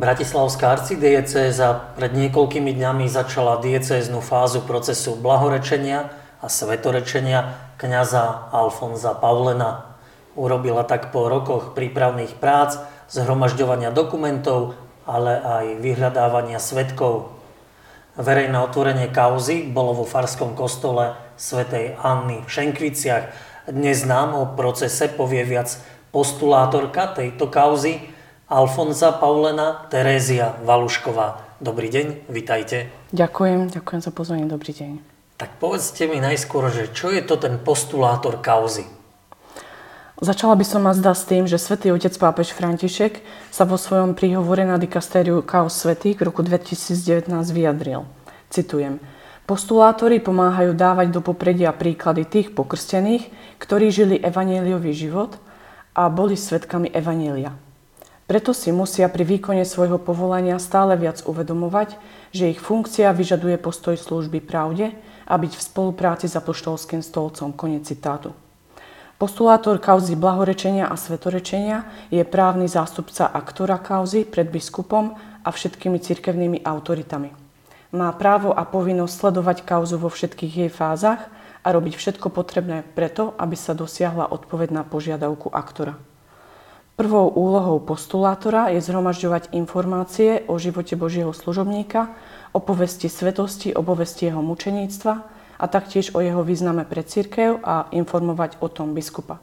Bratislavská arcidiecéza pred niekoľkými dňami začala diecéznu fázu procesu blahorečenia a svetorečenia kňaza Alfonza Paulena. Urobila tak po rokoch prípravných prác, zhromažďovania dokumentov, ale aj vyhľadávania svetkov. Verejné otvorenie kauzy bolo vo farskom kostole svätej Anny v Šenkviciach. Dnes nám o procese povie viac postulátorka tejto kauzy, Alfonza Paulena Terézia Valušková. Dobrý deň, vitajte. Ďakujem, ďakujem za pozvanie, dobrý deň. Tak povedzte mi najskôr, že čo je to ten postulátor kauzy? Začala by som zdá s tým, že svätý otec pápež František sa vo svojom príhovore na dikastériu Chaos Svetých v roku 2019 vyjadril. Citujem. Postulátori pomáhajú dávať do popredia príklady tých pokrstených, ktorí žili evaníliový život a boli svetkami evanília. Preto si musia pri výkone svojho povolania stále viac uvedomovať, že ich funkcia vyžaduje postoj služby pravde a byť v spolupráci s apoštolským stolcom. Konec citátu. Postulátor kauzy blahorečenia a svetorečenia je právny zástupca aktora kauzy pred biskupom a všetkými cirkevnými autoritami. Má právo a povinnosť sledovať kauzu vo všetkých jej fázach a robiť všetko potrebné preto, aby sa dosiahla odpoveď na požiadavku aktora. Prvou úlohou postulátora je zhromažďovať informácie o živote Božieho služobníka, o povesti svetosti, o povesti jeho mučeníctva a taktiež o jeho význame pre církev a informovať o tom biskupa.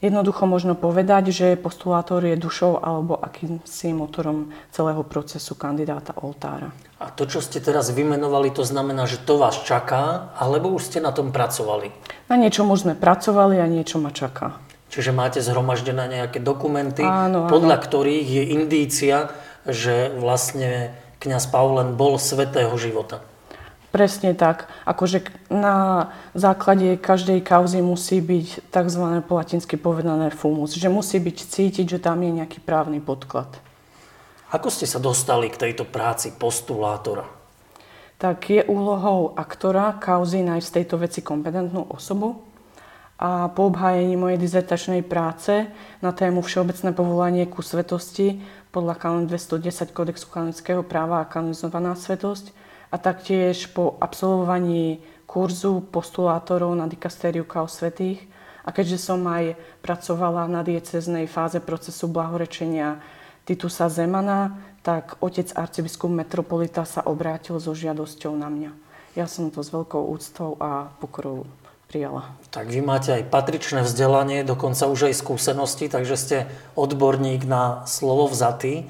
Jednoducho možno povedať, že postulátor je dušou alebo akýmsi motorom celého procesu kandidáta oltára. A to, čo ste teraz vymenovali, to znamená, že to vás čaká, alebo už ste na tom pracovali? Na niečom už sme pracovali a niečo ma čaká. Čiže máte zhromaždené nejaké dokumenty, áno, áno. podľa ktorých je indícia, že vlastne kňaz Paulen bol svetého života. Presne tak. Akože na základe každej kauzy musí byť tzv. po latinsky povedané fumus. Že musí byť cítiť, že tam je nejaký právny podklad. Ako ste sa dostali k tejto práci postulátora? Tak je úlohou aktora kauzy nájsť v tejto veci kompetentnú osobu, a po obhájení mojej dizertačnej práce na tému Všeobecné povolanie ku svetosti podľa kanonu 210 Kodexu kanonického práva a kanonizovaná svetosť a taktiež po absolvovaní kurzu postulátorov na dikastériu Chaos Svetých a keďže som aj pracovala na dieceznej fáze procesu blahorečenia Titusa Zemana, tak otec arcibiskup metropolita sa obrátil so žiadosťou na mňa. Ja som to s veľkou úctou a pokorou prijala. Tak vy máte aj patričné vzdelanie, dokonca už aj skúsenosti, takže ste odborník na slovo vzatý.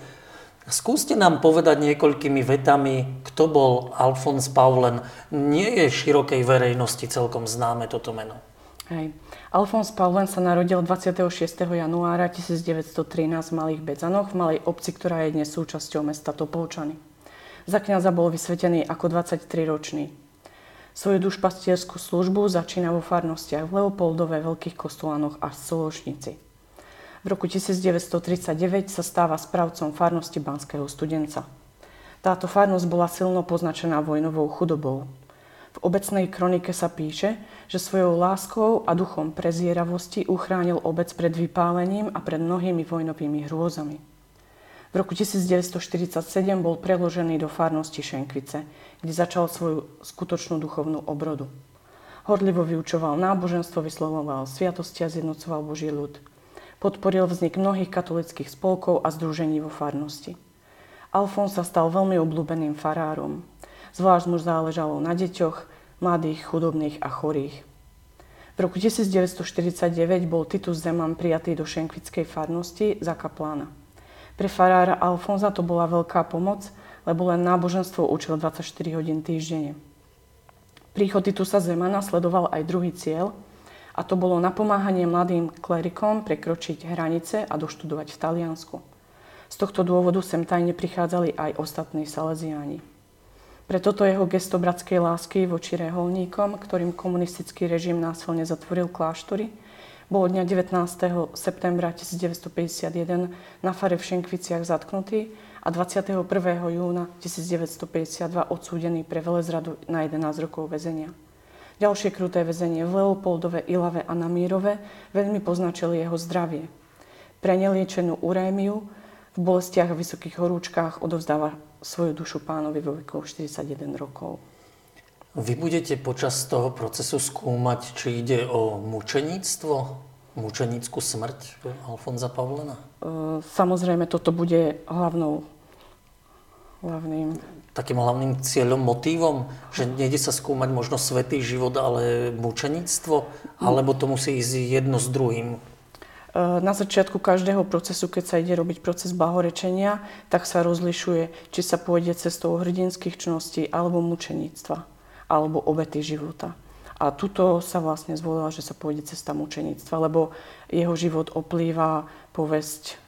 Skúste nám povedať niekoľkými vetami, kto bol Alfons Paulen. Nie je širokej verejnosti celkom známe toto meno. Hej. Alfons Paulen sa narodil 26. januára 1913 v Malých Bedzanoch, v malej obci, ktorá je dnes súčasťou mesta Topolčany. Za kniaza bol vysvetený ako 23-ročný. Svoju dušpastierskú službu začína vo farnostiach v Leopoldove, Veľkých Kostolanoch a Sološnici. V roku 1939 sa stáva správcom farnosti Banského studenca. Táto farnosť bola silno poznačená vojnovou chudobou. V obecnej kronike sa píše, že svojou láskou a duchom prezieravosti uchránil obec pred vypálením a pred mnohými vojnovými hrôzami. V roku 1947 bol preložený do farnosti Šenkvice, kde začal svoju skutočnú duchovnú obrodu. Horlivo vyučoval náboženstvo, vyslovoval sviatosti a zjednocoval Boží ľud. Podporil vznik mnohých katolických spolkov a združení vo farnosti. Alfons sa stal veľmi obľúbeným farárom. Zvlášť mu záležalo na deťoch, mladých, chudobných a chorých. V roku 1949 bol Titus Zeman prijatý do Šenkvickej farnosti za kaplána. Pre farára Alfonza to bola veľká pomoc, lebo len náboženstvo učil 24 hodín týždenne. Príchod Titusa Zemana sledoval aj druhý cieľ, a to bolo napomáhanie mladým klerikom prekročiť hranice a doštudovať v Taliansku. Z tohto dôvodu sem tajne prichádzali aj ostatní Salesiáni. Pre toto jeho gesto bratskej lásky voči reholníkom, ktorým komunistický režim násilne zatvoril kláštory, bol dňa 19. septembra 1951 na fare v Šenkviciach zatknutý a 21. júna 1952 odsúdený pre velezradu na 11 rokov väzenia. Ďalšie kruté väzenie v Leopoldove, Ilave a Namírove veľmi poznačili jeho zdravie. Pre neliečenú urémiu v bolestiach a vysokých horúčkách odovzdáva svoju dušu pánovi vo veku 41 rokov. Vy budete počas toho procesu skúmať, či ide o mučeníctvo, mučenickú smrť Alfonza Pavlena? Samozrejme, toto bude hlavnou, hlavným takým hlavným cieľom, motívom, že nejde sa skúmať možno svetý život, ale mučeníctvo, alebo to musí ísť jedno s druhým? Na začiatku každého procesu, keď sa ide robiť proces blahorečenia, tak sa rozlišuje, či sa pôjde cestou hrdinských čností alebo mučeníctva, alebo obety života. A tuto sa vlastne zvolila, že sa pôjde cesta mučeníctva, lebo jeho život oplýva povesť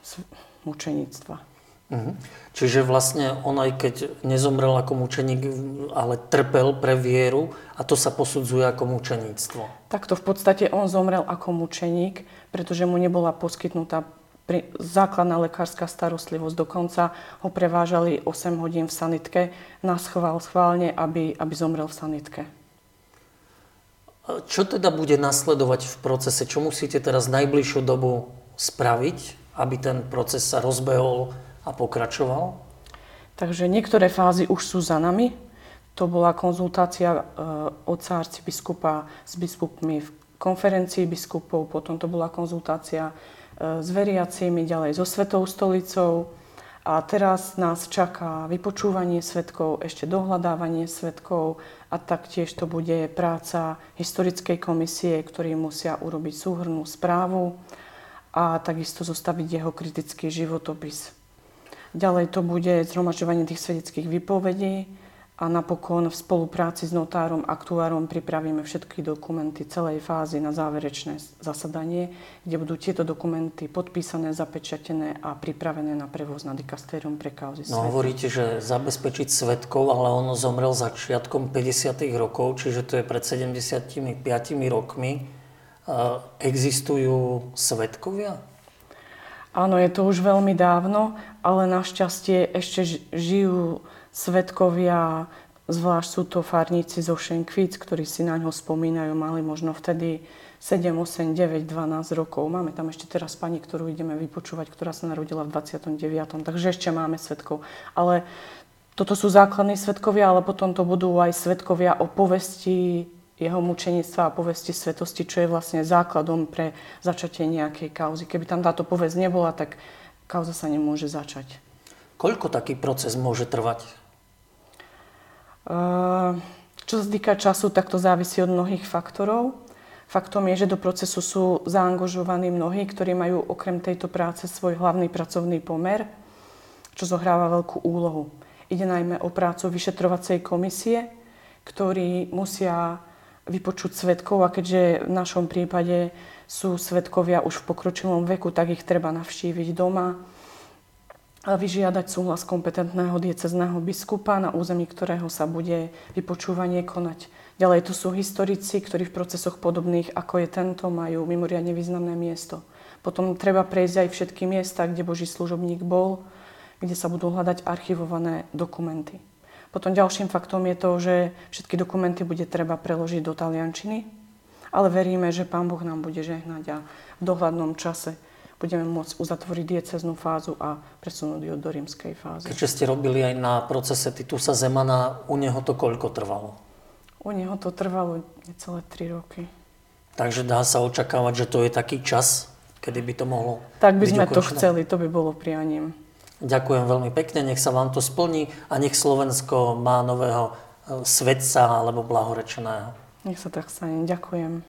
mučeníctva. Mhm. Čiže vlastne on aj keď nezomrel ako mučeník, ale trpel pre vieru a to sa posudzuje ako mučeníctvo. Takto v podstate on zomrel ako mučeník, pretože mu nebola poskytnutá základná lekárska starostlivosť. Dokonca ho prevážali 8 hodín v sanitke na schvál, schválne, aby, aby zomrel v sanitke. Čo teda bude nasledovať v procese? Čo musíte teraz najbližšiu dobu spraviť, aby ten proces sa rozbehol a pokračoval? Takže niektoré fázy už sú za nami. To bola konzultácia e, otca arcibiskupa s biskupmi v konferencii biskupov, potom to bola konzultácia s veriacimi, ďalej so Svetou stolicou. A teraz nás čaká vypočúvanie svetkov, ešte dohľadávanie svetkov a taktiež to bude práca historickej komisie, ktorí musia urobiť súhrnú správu a takisto zostaviť jeho kritický životopis. Ďalej to bude zhromažďovanie tých svedeckých vypovedí a napokon v spolupráci s notárom, aktuárom pripravíme všetky dokumenty celej fázy na záverečné zasadanie, kde budú tieto dokumenty podpísané, zapečatené a pripravené na prevoz na dikastérium pre kauzy No hovoríte, že zabezpečiť svetkov, ale on zomrel začiatkom 50. rokov, čiže to je pred 75 rokmi. Existujú svetkovia? Áno, je to už veľmi dávno, ale našťastie ešte žijú svetkovia, zvlášť sú to farníci zo Šenkvíc, ktorí si na ňo spomínajú, mali možno vtedy 7, 8, 9, 12 rokov. Máme tam ešte teraz pani, ktorú ideme vypočúvať, ktorá sa narodila v 29. Takže ešte máme svetkov. Ale toto sú základní svetkovia, ale potom to budú aj svetkovia o povesti jeho mučenictva a povesti svetosti, čo je vlastne základom pre začatie nejakej kauzy. Keby tam táto povesť nebola, tak kauza sa nemôže začať. Koľko taký proces môže trvať? Čo sa týka času, tak to závisí od mnohých faktorov. Faktom je, že do procesu sú zaangažovaní mnohí, ktorí majú okrem tejto práce svoj hlavný pracovný pomer, čo zohráva veľkú úlohu. Ide najmä o prácu vyšetrovacej komisie, ktorí musia vypočuť svetkov a keďže v našom prípade sú svetkovia už v pokročilom veku, tak ich treba navštíviť doma vyžiadať súhlas kompetentného diecezného biskupa, na území ktorého sa bude vypočúvanie konať. Ďalej tu sú historici, ktorí v procesoch podobných ako je tento majú mimoriadne významné miesto. Potom treba prejsť aj všetky miesta, kde Boží služobník bol, kde sa budú hľadať archivované dokumenty. Potom ďalším faktom je to, že všetky dokumenty bude treba preložiť do taliančiny, ale veríme, že Pán Boh nám bude žehnať a v dohľadnom čase budeme môcť uzatvoriť dieceznú fázu a presunúť ju do rímskej fázy. Keďže ste robili aj na procese Titusa Zemana, u neho to koľko trvalo? U neho to trvalo necelé 3 roky. Takže dá sa očakávať, že to je taký čas, kedy by to mohlo Tak by sme ukončené? to chceli, to by bolo prianím. Ďakujem veľmi pekne, nech sa vám to splní a nech Slovensko má nového e, svetca alebo blahorečeného. Nech sa tak stane. Ďakujem.